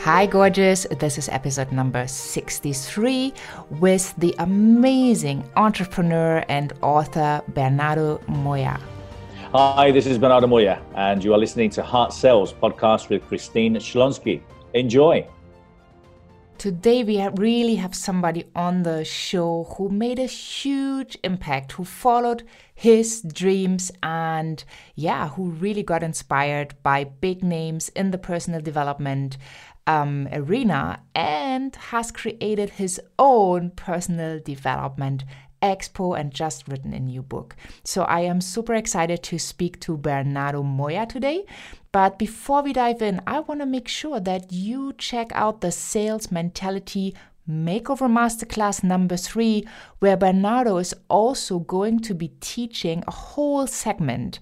Hi, gorgeous. This is episode number 63 with the amazing entrepreneur and author Bernardo Moya. Hi, this is Bernardo Moya, and you are listening to Heart Sells podcast with Christine Schlonski. Enjoy. Today, we really have somebody on the show who made a huge impact, who followed his dreams, and yeah, who really got inspired by big names in the personal development um, arena and has created his own personal development expo and just written a new book. So I am super excited to speak to Bernardo Moya today. But before we dive in, I want to make sure that you check out the Sales Mentality Makeover Masterclass number three, where Bernardo is also going to be teaching a whole segment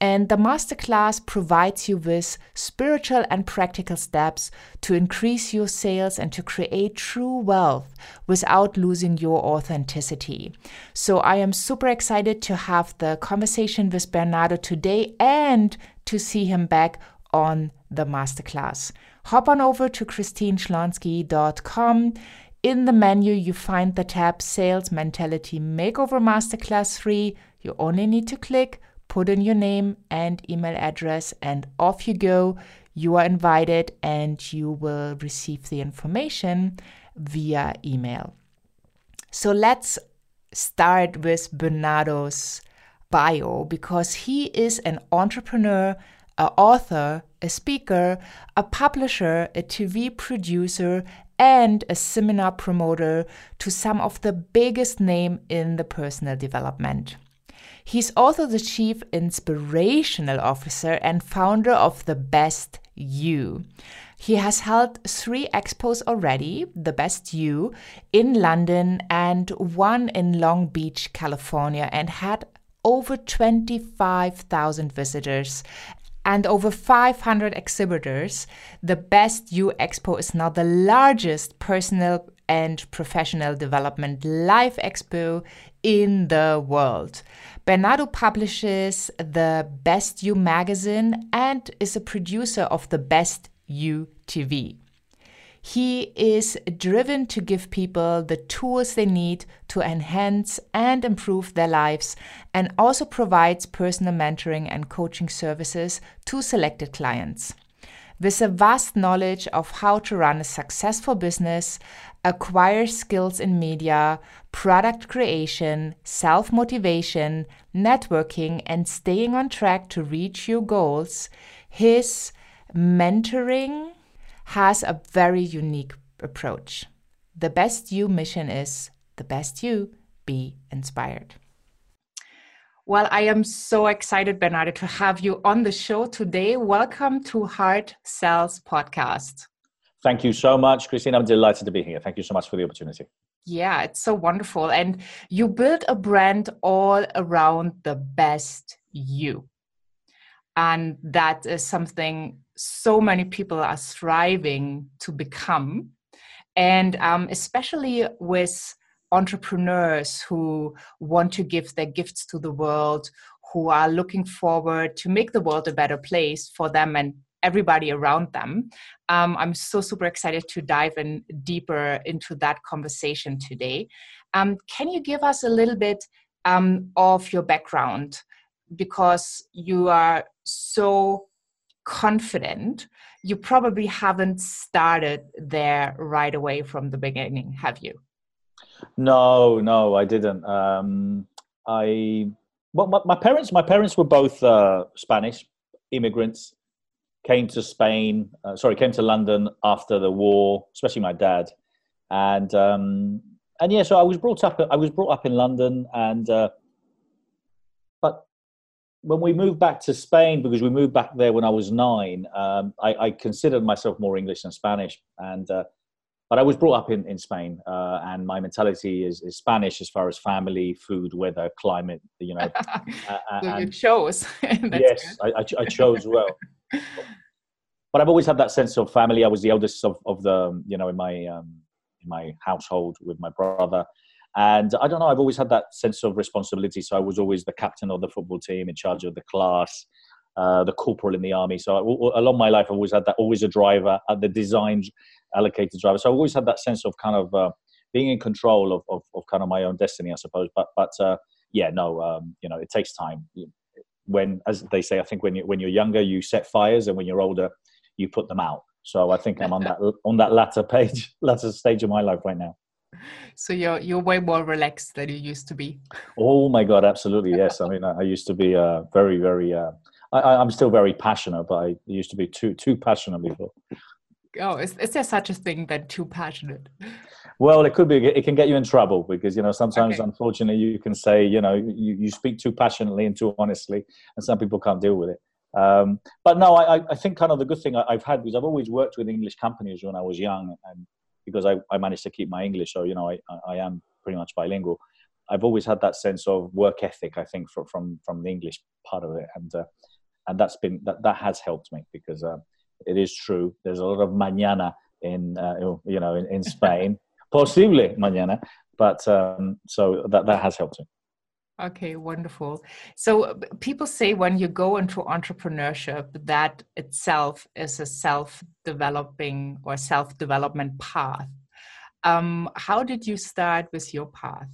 and the masterclass provides you with spiritual and practical steps to increase your sales and to create true wealth without losing your authenticity. So I am super excited to have the conversation with Bernardo today and to see him back on the masterclass. Hop on over to christineschlonski.com. In the menu, you find the tab Sales Mentality Makeover Masterclass 3. You only need to click put in your name and email address, and off you go. You are invited and you will receive the information via email. So let's start with Bernardo's bio because he is an entrepreneur, an author, a speaker, a publisher, a TV producer, and a seminar promoter to some of the biggest name in the personal development. He's also the Chief Inspirational Officer and founder of The Best You. He has held three expos already The Best You in London and one in Long Beach, California, and had over 25,000 visitors and over 500 exhibitors. The Best You Expo is now the largest personal and professional development live expo in the world. Bernardo publishes the Best You magazine and is a producer of the Best You TV. He is driven to give people the tools they need to enhance and improve their lives and also provides personal mentoring and coaching services to selected clients. With a vast knowledge of how to run a successful business, acquire skills in media, product creation, self motivation, networking, and staying on track to reach your goals, his mentoring has a very unique approach. The best you mission is the best you be inspired. Well, I am so excited, Bernardo, to have you on the show today. Welcome to Heart Sells Podcast. Thank you so much, Christine. I'm delighted to be here. Thank you so much for the opportunity. Yeah, it's so wonderful. And you built a brand all around the best you. And that is something so many people are striving to become. And um, especially with entrepreneurs who want to give their gifts to the world, who are looking forward to make the world a better place for them and everybody around them. Um, I'm so super excited to dive in deeper into that conversation today. Um, can you give us a little bit um, of your background? Because you are so confident, you probably haven't started there right away from the beginning, have you? No, no, I didn't. Um, I well, my, my, parents, my parents were both uh, Spanish immigrants came to Spain, uh, sorry, came to London after the war, especially my dad, and um, and yeah, so I was brought up. I was brought up in London, and uh, but when we moved back to Spain, because we moved back there when I was nine, um, I, I, considered myself more English than Spanish, and uh, but I was brought up in in Spain, uh, and my mentality is, is Spanish as far as family, food, weather, climate. You know, uh, and, you chose. yes, I, I, chose well. but I've always had that sense of family. I was the eldest of, of the, you know, in my um, in my household with my brother, and I don't know. I've always had that sense of responsibility. So I was always the captain of the football team, in charge of the class. uh, the corporal in the army. So I, along my life, I've always had that, always a driver, uh, the design allocated driver. So I always had that sense of kind of uh, being in control of, of, of, kind of my own destiny, I suppose. But but uh, yeah, no, um, you know, it takes time. When, as they say, I think when you when you're younger, you set fires, and when you're older, you put them out. So I think I'm on that on that latter page, latter stage of my life right now. So you're you're way more relaxed than you used to be. Oh my god, absolutely yes. I mean, I, I used to be uh, very very. Uh, I, am still very passionate, but I used to be too too passionate before. Oh, is, is there such a thing than too passionate? Well, it could be. It can get you in trouble because you know sometimes, okay. unfortunately, you can say you know you, you speak too passionately and too honestly, and some people can't deal with it. Um, but no, I, I think kind of the good thing I've had because I've always worked with English companies when I was young, and because I, I managed to keep my English, so you know I, I am pretty much bilingual. I've always had that sense of work ethic. I think from from, from the English part of it, and uh, and that's been that that has helped me because uh, it is true. There's a lot of mañana in uh, you know in, in Spain, posible mañana, but um, so that that has helped me. Okay, wonderful. So people say when you go into entrepreneurship, that itself is a self-developing or self-development path. Um, how did you start with your path?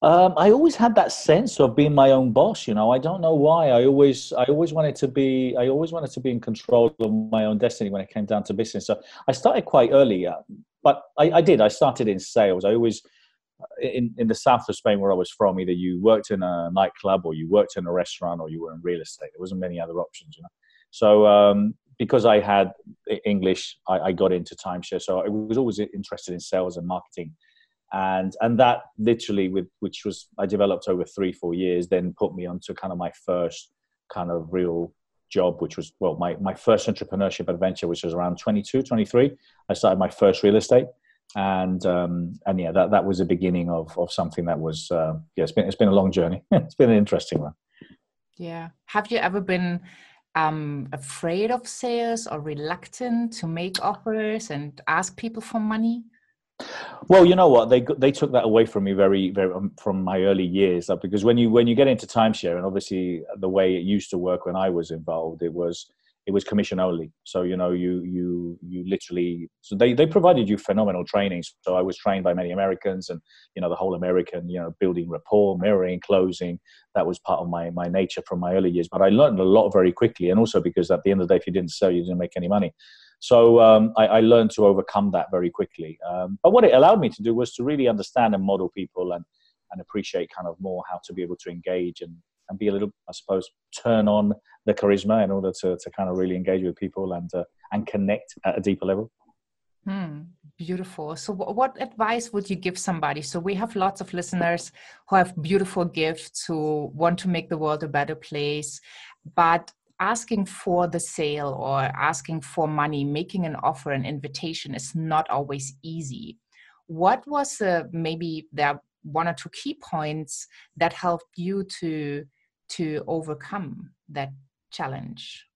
Um, I always had that sense of being my own boss. You know, I don't know why. I always, I always wanted to be, I always wanted to be in control of my own destiny when it came down to business. So I started quite early, uh, but I, I did. I started in sales. I always in, in the south of Spain where I was from, either you worked in a nightclub or you worked in a restaurant or you were in real estate. There wasn't many other options, you know. So um, because I had English, I, I, got into timeshare. So I was always interested in sales and marketing, and and that literally with which was I developed over three four years, then put me onto kind of my first kind of real job which was well my, my first entrepreneurship adventure which was around 22 23 i started my first real estate and um, and yeah, that that was the beginning of of something that was uh, yeah, it's been it's been a long journey. it's been an interesting one. Yeah, have you ever been um, afraid of sales or reluctant to make offers and ask people for money? Well, you know what they they took that away from me very very um, from my early years uh, because when you when you get into timeshare and obviously the way it used to work when I was involved, it was it was commission only. So you know, you you you literally so they they provided you phenomenal training. So I was trained by many Americans, and you know the whole American you know building rapport, mirroring, closing. That was part of my my nature from my early years. But I learned a lot very quickly, and also because at the end of the day, if you didn't sell, you didn't make any money. So um, I, I, learned to overcome that very quickly. Um, but what it allowed me to do was to really understand and model people and and appreciate kind of more how to be able to engage and and be a little, I suppose, turn on the charisma in order to, to kind of really engage with people and uh, and connect at a deeper level. Hmm, beautiful. So, what advice would you give somebody? So, we have lots of listeners who have beautiful gifts, who want to make the world a better place, but asking for the sale or asking for money, making an offer, an invitation is not always easy. What was the maybe there one or two key points that helped you to to overcome that challenge?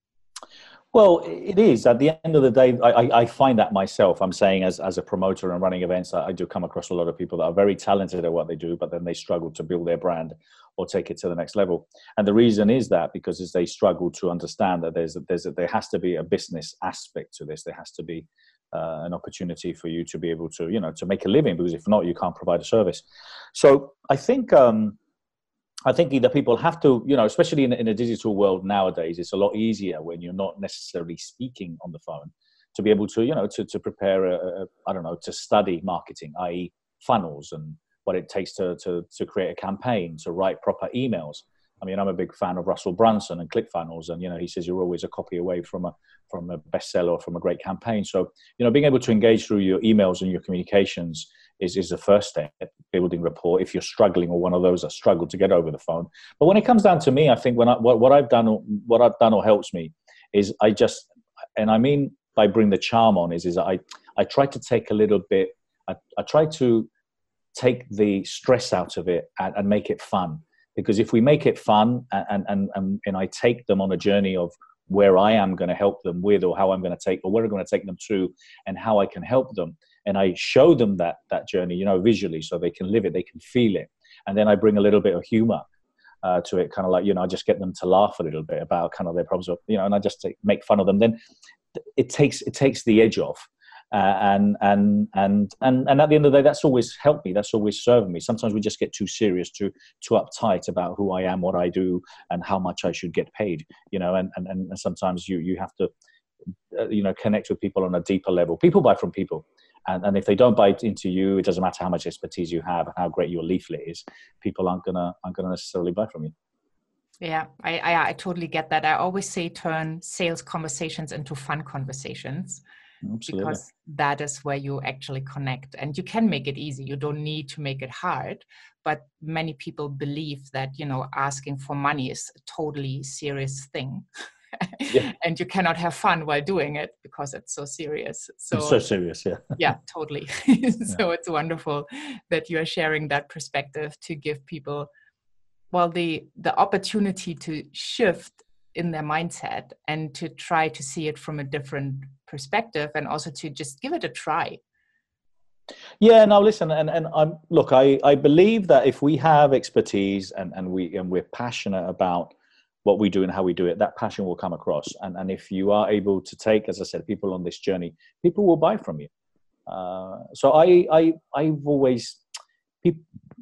Well, it is. At the end of the day, I, I, find that myself. I'm saying, as, as a promoter and running events, I do come across a lot of people that are very talented at what they do, but then they struggle to build their brand or take it to the next level. And the reason is that because as they struggle to understand that there's a, there's a, there has to be a business aspect to this. There has to be uh, an opportunity for you to be able to you know to make a living because if not, you can't provide a service. So I think. Um, I think either people have to, you know, especially in, in a digital world nowadays, it's a lot easier when you're not necessarily speaking on the phone to be able to, you know, to, to prepare, a, a, I don't know, to study marketing, i.e., funnels and what it takes to, to, to create a campaign, to write proper emails. I mean, I'm a big fan of Russell Brunson and ClickFunnels, and you know, he says you're always a copy away from a from a bestseller or from a great campaign. So, you know, being able to engage through your emails and your communications is, is the first step building rapport. If you're struggling or one of those that struggle to get over the phone. But when it comes down to me i think when I, what, what i've done or what i've done or helps me is i just and i mean by bring the charm on is is i i try to take a little bit i, I try to take the stress out of it and, and make it fun. Because if we make it fun and, and and and i take them on a journey of where i am going to help them with or how i'm going to take or where i'm going to take them to and how i can help them and I show them that that journey, you know, visually, so they can live it, they can feel it, and then I bring a little bit of humor uh, to it, kind of like you know, I just get them to laugh a little bit about kind of their problems, you know, and I just make fun of them. Then it takes it takes the edge off. Uh, and and and and and at the end of the day, that's always helped me. That's always served me. Sometimes we just get too serious, too too uptight about who I am, what I do, and how much I should get paid. You know, and and, and sometimes you you have to, uh, you know, connect with people on a deeper level. People buy from people. And, and if they don't bite into you, it doesn't matter how much expertise you have and how great your leaflet is. People aren't gonna aren't gonna necessarily buy from you. Yeah, I, I, I totally get that. I always say turn sales conversations into fun conversations Absolutely. because that is where you actually connect and you can make it easy you don't need to make it hard but many people believe that you know asking for money is a totally serious thing yeah. and you cannot have fun while doing it because it's so serious so it's so serious yeah yeah totally so yeah. it's wonderful that you are sharing that perspective to give people well the the opportunity to shift in their mindset and to try to see it from a different perspective and also to just give it a try yeah now listen and, and i'm look i i believe that if we have expertise and and we and we're passionate about what we do and how we do it that passion will come across. And and if you are able to take as i said people on this journey people will buy from you. Uh, so i i i've always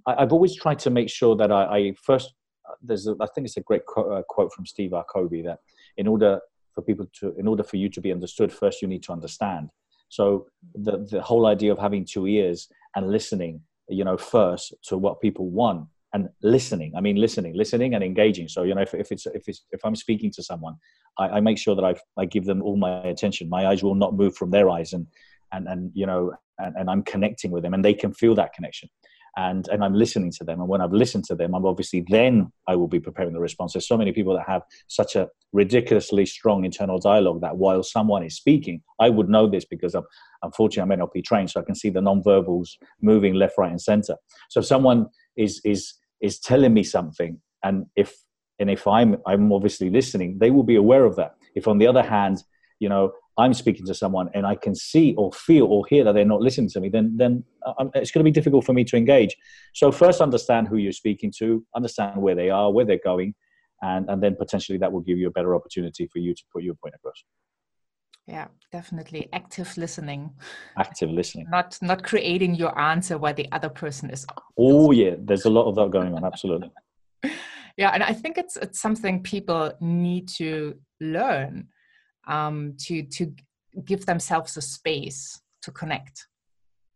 i've always tried to make sure that i, I first there's a, I think it's a great quote, uh, quote from Steve Covey that in order for people to in order for you to be understood first you need to understand. So the the whole idea of having two ears and listening you know first to what people want and listening i mean listening listening and engaging so you know if, if it's if it's if i'm speaking to someone i, I make sure that i i give them all my attention my eyes will not move from their eyes and and and you know and, and i'm connecting with them and they can feel that connection and and I'm listening to them. And when I've listened to them, I'm obviously then I will be preparing the response. There's so many people that have such a ridiculously strong internal dialogue that while someone is speaking, I would know this because I'm unfortunately I'm NLP trained, so I can see the non-verbals moving left, right, and center. So if someone is is is telling me something, and if and if I'm I'm obviously listening, they will be aware of that. If on the other hand, you know, I'm speaking to someone and I can see or feel or hear that they're not listening to me, then then um, it's going to be difficult for me to engage. So first, understand who you're speaking to, understand where they are, where they're going, and and then potentially that will give you a better opportunity for you to put your point across. Yeah, definitely active listening. Active listening. Not not creating your answer while the other person is. Oh yeah, there's a lot of that going on. Absolutely. yeah, and I think it's it's something people need to learn um, to to give themselves a space to connect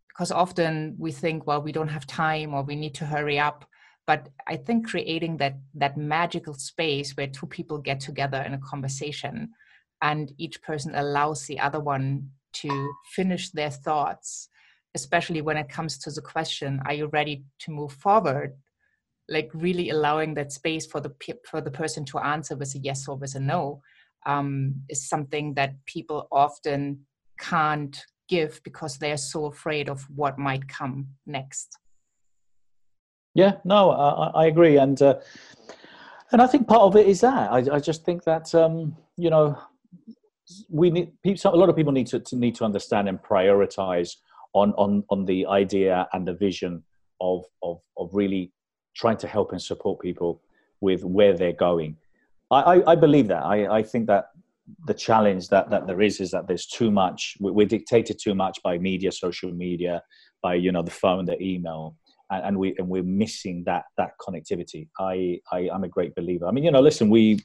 because often we think well we don't have time or we need to hurry up but i think creating that that magical space where two people get together in a conversation and each person allows the other one to finish their thoughts especially when it comes to the question are you ready to move forward like really allowing that space for the for the person to answer with a yes or with a no um, is something that people often can't give because they're so afraid of what might come next. Yeah, no, I, I agree, and uh, and I think part of it is that I, I just think that um, you know we need a lot of people need to, to need to understand and prioritize on on on the idea and the vision of of of really trying to help and support people with where they're going I, I believe that. I, I think that the challenge that, that there is is that there's too much. We're dictated too much by media, social media, by you know the phone, the email, and, and we and we're missing that that connectivity. I, I am a great believer. I mean, you know, listen, we,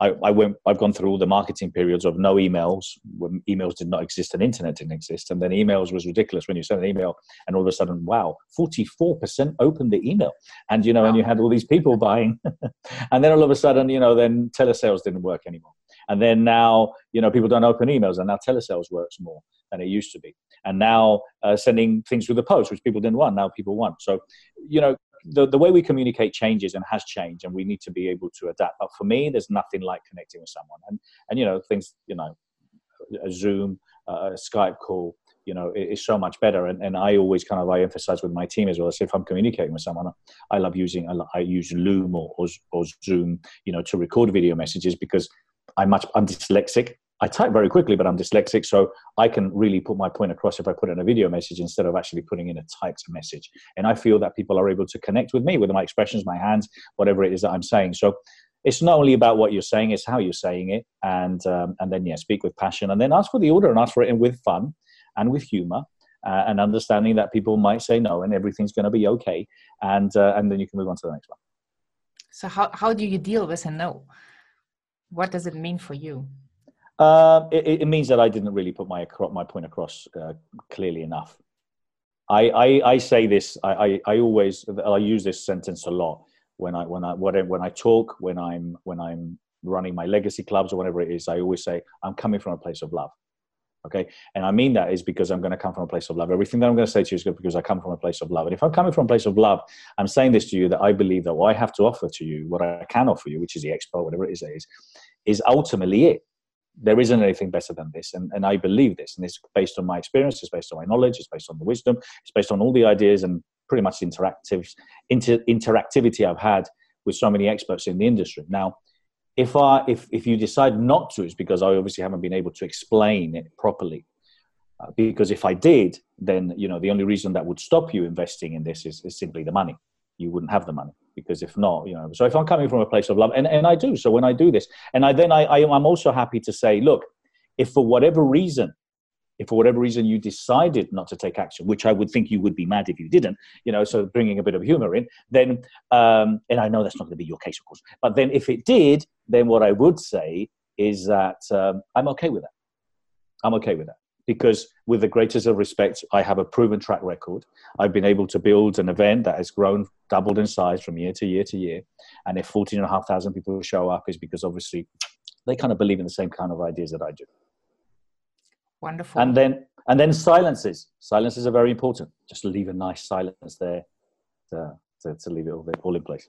I, I went, I've gone through all the marketing periods of no emails when emails did not exist and internet didn't exist, and then emails was ridiculous when you sent an email and all of a sudden, wow, forty four percent opened the email, and you know, wow. and you had all these people buying, and then all of a sudden, you know, then telesales didn't work anymore. And then now, you know, people don't open emails, and now telesales works more than it used to be. And now uh, sending things through the post, which people didn't want, now people want. So, you know, the, the way we communicate changes and has changed, and we need to be able to adapt. But for me, there's nothing like connecting with someone, and and you know, things, you know, a Zoom, uh, a Skype call, you know is so much better and, and i always kind of i emphasize with my team as well as if i'm communicating with someone i love using i, use loom or, or, or zoom you know to record video messages because I'm much I'm dyslexic, I type very quickly, but I'm dyslexic, so I can really put my point across if I put in a video message instead of actually putting in a typed message. And I feel that people are able to connect with me with my expressions, my hands, whatever it is that I'm saying. So it's not only about what you're saying; it's how you're saying it, and um, and then yeah, speak with passion, and then ask for the order and ask for it in with fun and with humor. Uh, and understanding that people might say no and everything's going to be okay and uh, and then you can move on to the next one so how, how do you deal with a no what does it mean for you uh, it, it, means that I didn't really put my my point across uh, clearly enough. I, I, I say this. I, I, I, always I use this sentence a lot when I when I when I talk when I'm when I'm running my legacy clubs or whatever it is. I always say I'm coming from a place of love. Okay, and I mean that is because I'm going to come from a place of love. Everything that I'm going to say to you is good because I come from a place of love. And if I'm coming from a place of love, I'm saying this to you that I believe that what I have to offer to you, what I can offer you, which is the expo, whatever it is, is, is ultimately it there isn't anything better than this. And, and I believe this. And it's based on my experience, it's based on my knowledge, it's based on the wisdom, it's based on all the ideas and pretty much the interactive inter, interactivity I've had with so many experts in the industry. Now, if I if if you decide not to, it's because I obviously haven't been able to explain it properly. Uh, because if I did, then you know the only reason that would stop you investing in this is, is simply the money. You wouldn't have the money because if not, you know, so if I'm coming from a place of love, and, and I do, so when I do this, and I then I, I I'm also happy to say, look, if for whatever reason, if for whatever reason you decided not to take action, which I would think you would be mad if you didn't, you know, so bringing a bit of humor in, then, um, and I know that's not going to be your case, of course, but then if it did, then what I would say is that um, I'm okay with that. I'm okay with that because with the greatest of respect, I have a proven track record. I've been able to build an event that has grown, doubled in size from year to year to year. And if 14,500 people show up is because obviously they kind of believe in the same kind of ideas that I do. Wonderful. And then, and then silences. Silences are very important. Just leave a nice silence there to, to, to leave it all, all in place.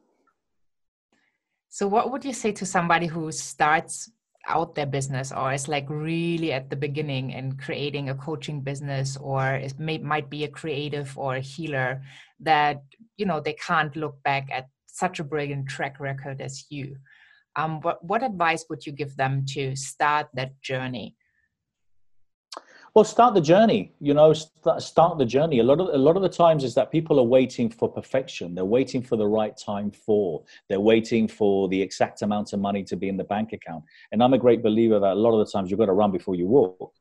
So, what would you say to somebody who starts out their business or is like really at the beginning and creating a coaching business or it may, might be a creative or a healer that you know they can't look back at such a brilliant track record as you um, what, what advice would you give them to start that journey well, start the journey. You know, st- start the journey. A lot of a lot of the times is that people are waiting for perfection. They're waiting for the right time for. They're waiting for the exact amount of money to be in the bank account. And I'm a great believer that a lot of the times you've got to run before you walk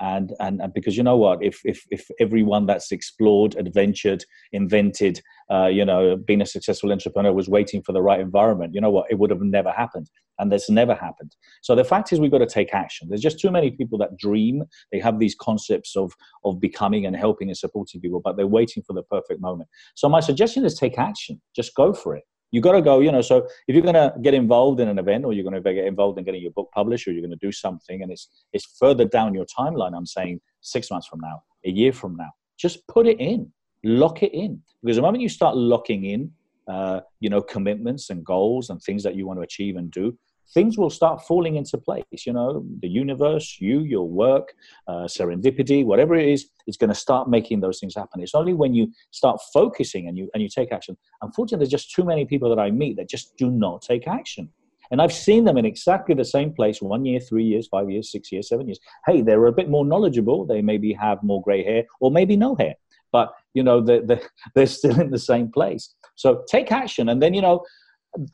and, and, and because you know what if, if, if everyone that's explored adventured invented uh, you know being a successful entrepreneur was waiting for the right environment. You know what? It would have never happened and this never happened. So the fact is we've got to take action. There's just too many people that dream. They have these concepts of of becoming and helping and supporting people but they're waiting for the perfect moment. So my suggestion is take action. Just go for it. You got to go you know so if you're going to get involved in an event or you're going to get involved in getting your book published or you're going to do something and it's it's further down your timeline i'm saying six months from now a year from now just put it in lock it in because the moment you start locking in uh, you know commitments and goals and things that you want to achieve and do things will start falling into place. You know, the universe, you, your work, uh, serendipity, whatever it is, it's going to start making those things happen. It's only when you start focusing and you and you take action. Unfortunately, there's just too many people that I meet that just do not take action. And I've seen them in exactly the same place one year, three years, five years, six years, seven years. Hey, they're a bit more knowledgeable. They maybe have more gray hair or maybe no hair, but you know, they're, they're, they're still in the same place. So take action. And then, you know,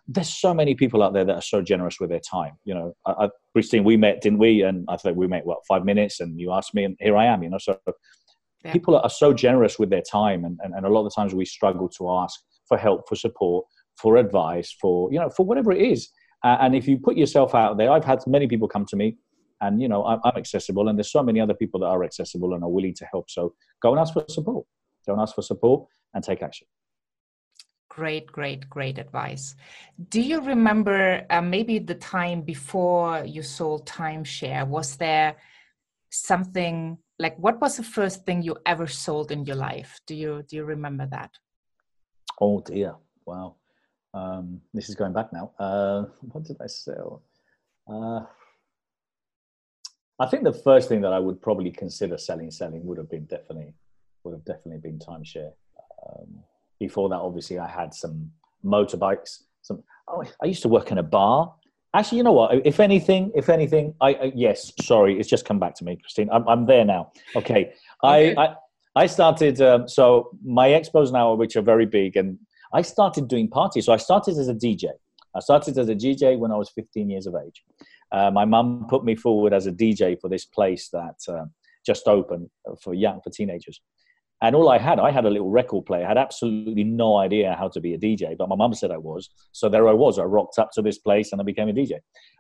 there's so many people out there that are so generous with their time. You know, I, I, Christine, we met, didn't we? And I think we met what five minutes, and you asked me, and here I am. You know, so yeah. people are so generous with their time, and, and, and a lot of the times we struggle to ask for help, for support, for advice, for you know, for whatever it is. Uh, and if you put yourself out there, I've had many people come to me, and you know, I'm, I'm accessible, and there's so many other people that are accessible and are willing to help. So go and ask for support. Don't ask for support and take action. Great, great, great advice. Do you remember uh, maybe the time before you sold timeshare? Was there something like what was the first thing you ever sold in your life? Do you do you remember that? Oh dear! Wow, um, this is going back now. Uh, what did I sell? Uh, I think the first thing that I would probably consider selling, selling would have been definitely would have definitely been timeshare. Um, before that, obviously, I had some motorbikes. Some oh, I used to work in a bar, Actually, you know what? If anything, if anything, I, I yes, sorry, it's just come back to me, Christine. I'm, I'm there now. Okay, okay. I, I I started. Um, so my expos now, which are very big, and I started doing parties. So I started as a DJ. I started as a DJ when I was 15 years of age. Uh, my mum put me forward as a DJ for this place that uh, just opened for young for teenagers. And all I had, I had a little record player. I had absolutely no idea how to be a DJ, but my mum said I was. So there I was. I rocked up to this place and I became a DJ.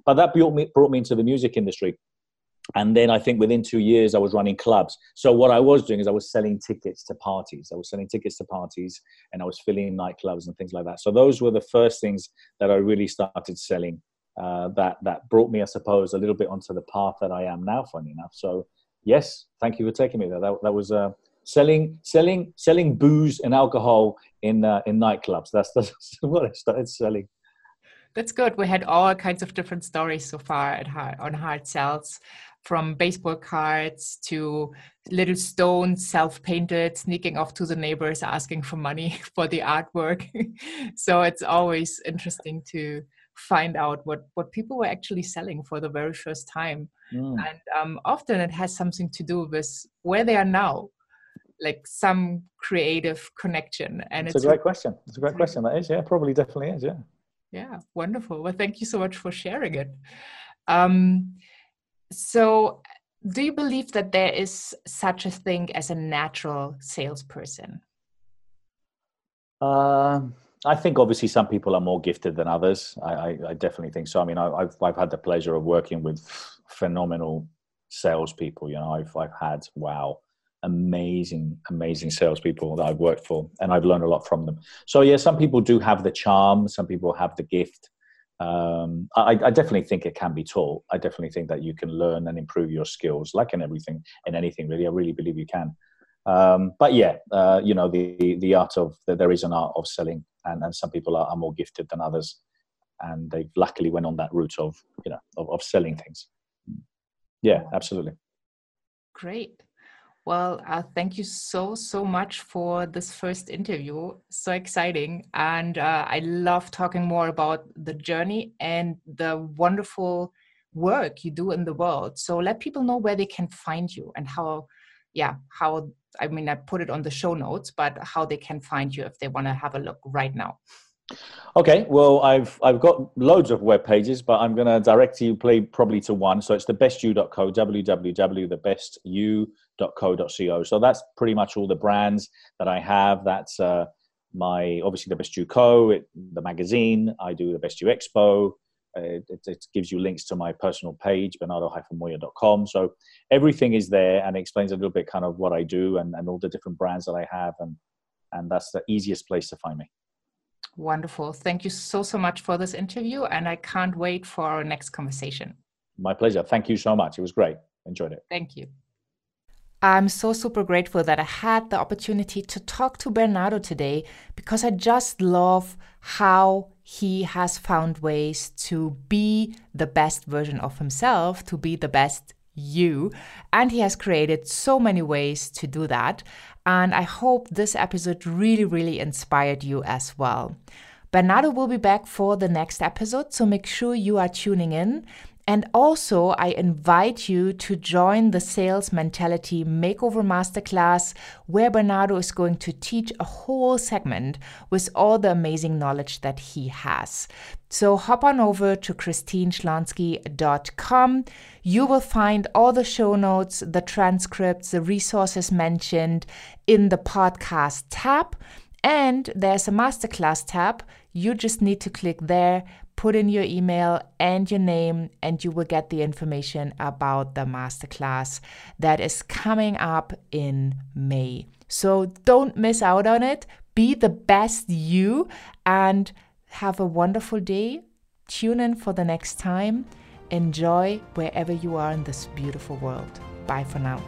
But that brought me, brought me into the music industry. And then I think within two years, I was running clubs. So what I was doing is I was selling tickets to parties. I was selling tickets to parties and I was filling nightclubs and things like that. So those were the first things that I really started selling uh, that, that brought me, I suppose, a little bit onto the path that I am now, funny enough. So yes, thank you for taking me there. That, that was... Uh, selling selling selling booze and alcohol in uh, in nightclubs. That's, that's what I started selling. That's good. We had all kinds of different stories so far at on Heart Sells, from baseball cards to little stones self-painted, sneaking off to the neighbors asking for money for the artwork. so it's always interesting to find out what what people were actually selling for the very first time. Mm. and um, often it has something to do with where they are now like some creative connection and it's, it's a great question. It's a great question. That is yeah probably definitely is yeah. Yeah wonderful. Well thank you so much for sharing it. Um so do you believe that there is such a thing as a natural salesperson? Uh, I think obviously some people are more gifted than others. I, I, I definitely think so. I mean, I, have I've had the pleasure of working with phenomenal salespeople. You know, I've I've had wow, amazing, amazing salespeople that I've worked for, and I've learned a lot from them. So yeah, some people do have the charm, some people have the gift. Um, I, I, definitely think it can be taught. I definitely think that you can learn and improve your skills, like in everything, in anything really. I really believe you can. Um, but yeah, uh, you know, the the art of there is an art of selling, and, and some people are, are more gifted than others, and they luckily went on that route of you know of, of selling things. Yeah, absolutely. Great. Well, uh, thank you so, so much for this first interview. So exciting. And uh, I love talking more about the journey and the wonderful work you do in the world. So let people know where they can find you and how, yeah, how, I mean, I put it on the show notes, but how they can find you if they want to have a look right now. Okay, well, I've I've got loads of web pages, but I'm going to direct you play probably to one. So it's thebestyou.co, www.thebestyou.co.co. So that's pretty much all the brands that I have. That's uh, my obviously the Best You Co, it, the magazine. I do the Best You Expo. Uh, it, it, gives you links to my personal page, bernardo-moya.com. So everything is there and explains a little bit kind of what I do and, and all the different brands that I have. And, and that's the easiest place to find me. Wonderful. Thank you so, so much for this interview. And I can't wait for our next conversation. My pleasure. Thank you so much. It was great. Enjoyed it. Thank you. I'm so super grateful that I had the opportunity to talk to Bernardo today because I just love how he has found ways to be the best version of himself, to be the best you. And he has created so many ways to do that. And I hope this episode really, really inspired you as well. Bernardo will be back for the next episode, so make sure you are tuning in. And also, I invite you to join the Sales Mentality Makeover Masterclass, where Bernardo is going to teach a whole segment with all the amazing knowledge that he has. So hop on over to christineschlonski.com. You will find all the show notes, the transcripts, the resources mentioned in the podcast tab. And there's a masterclass tab. You just need to click there, put in your email and your name, and you will get the information about the masterclass that is coming up in May. So don't miss out on it. Be the best you and have a wonderful day. Tune in for the next time. Enjoy wherever you are in this beautiful world. Bye for now.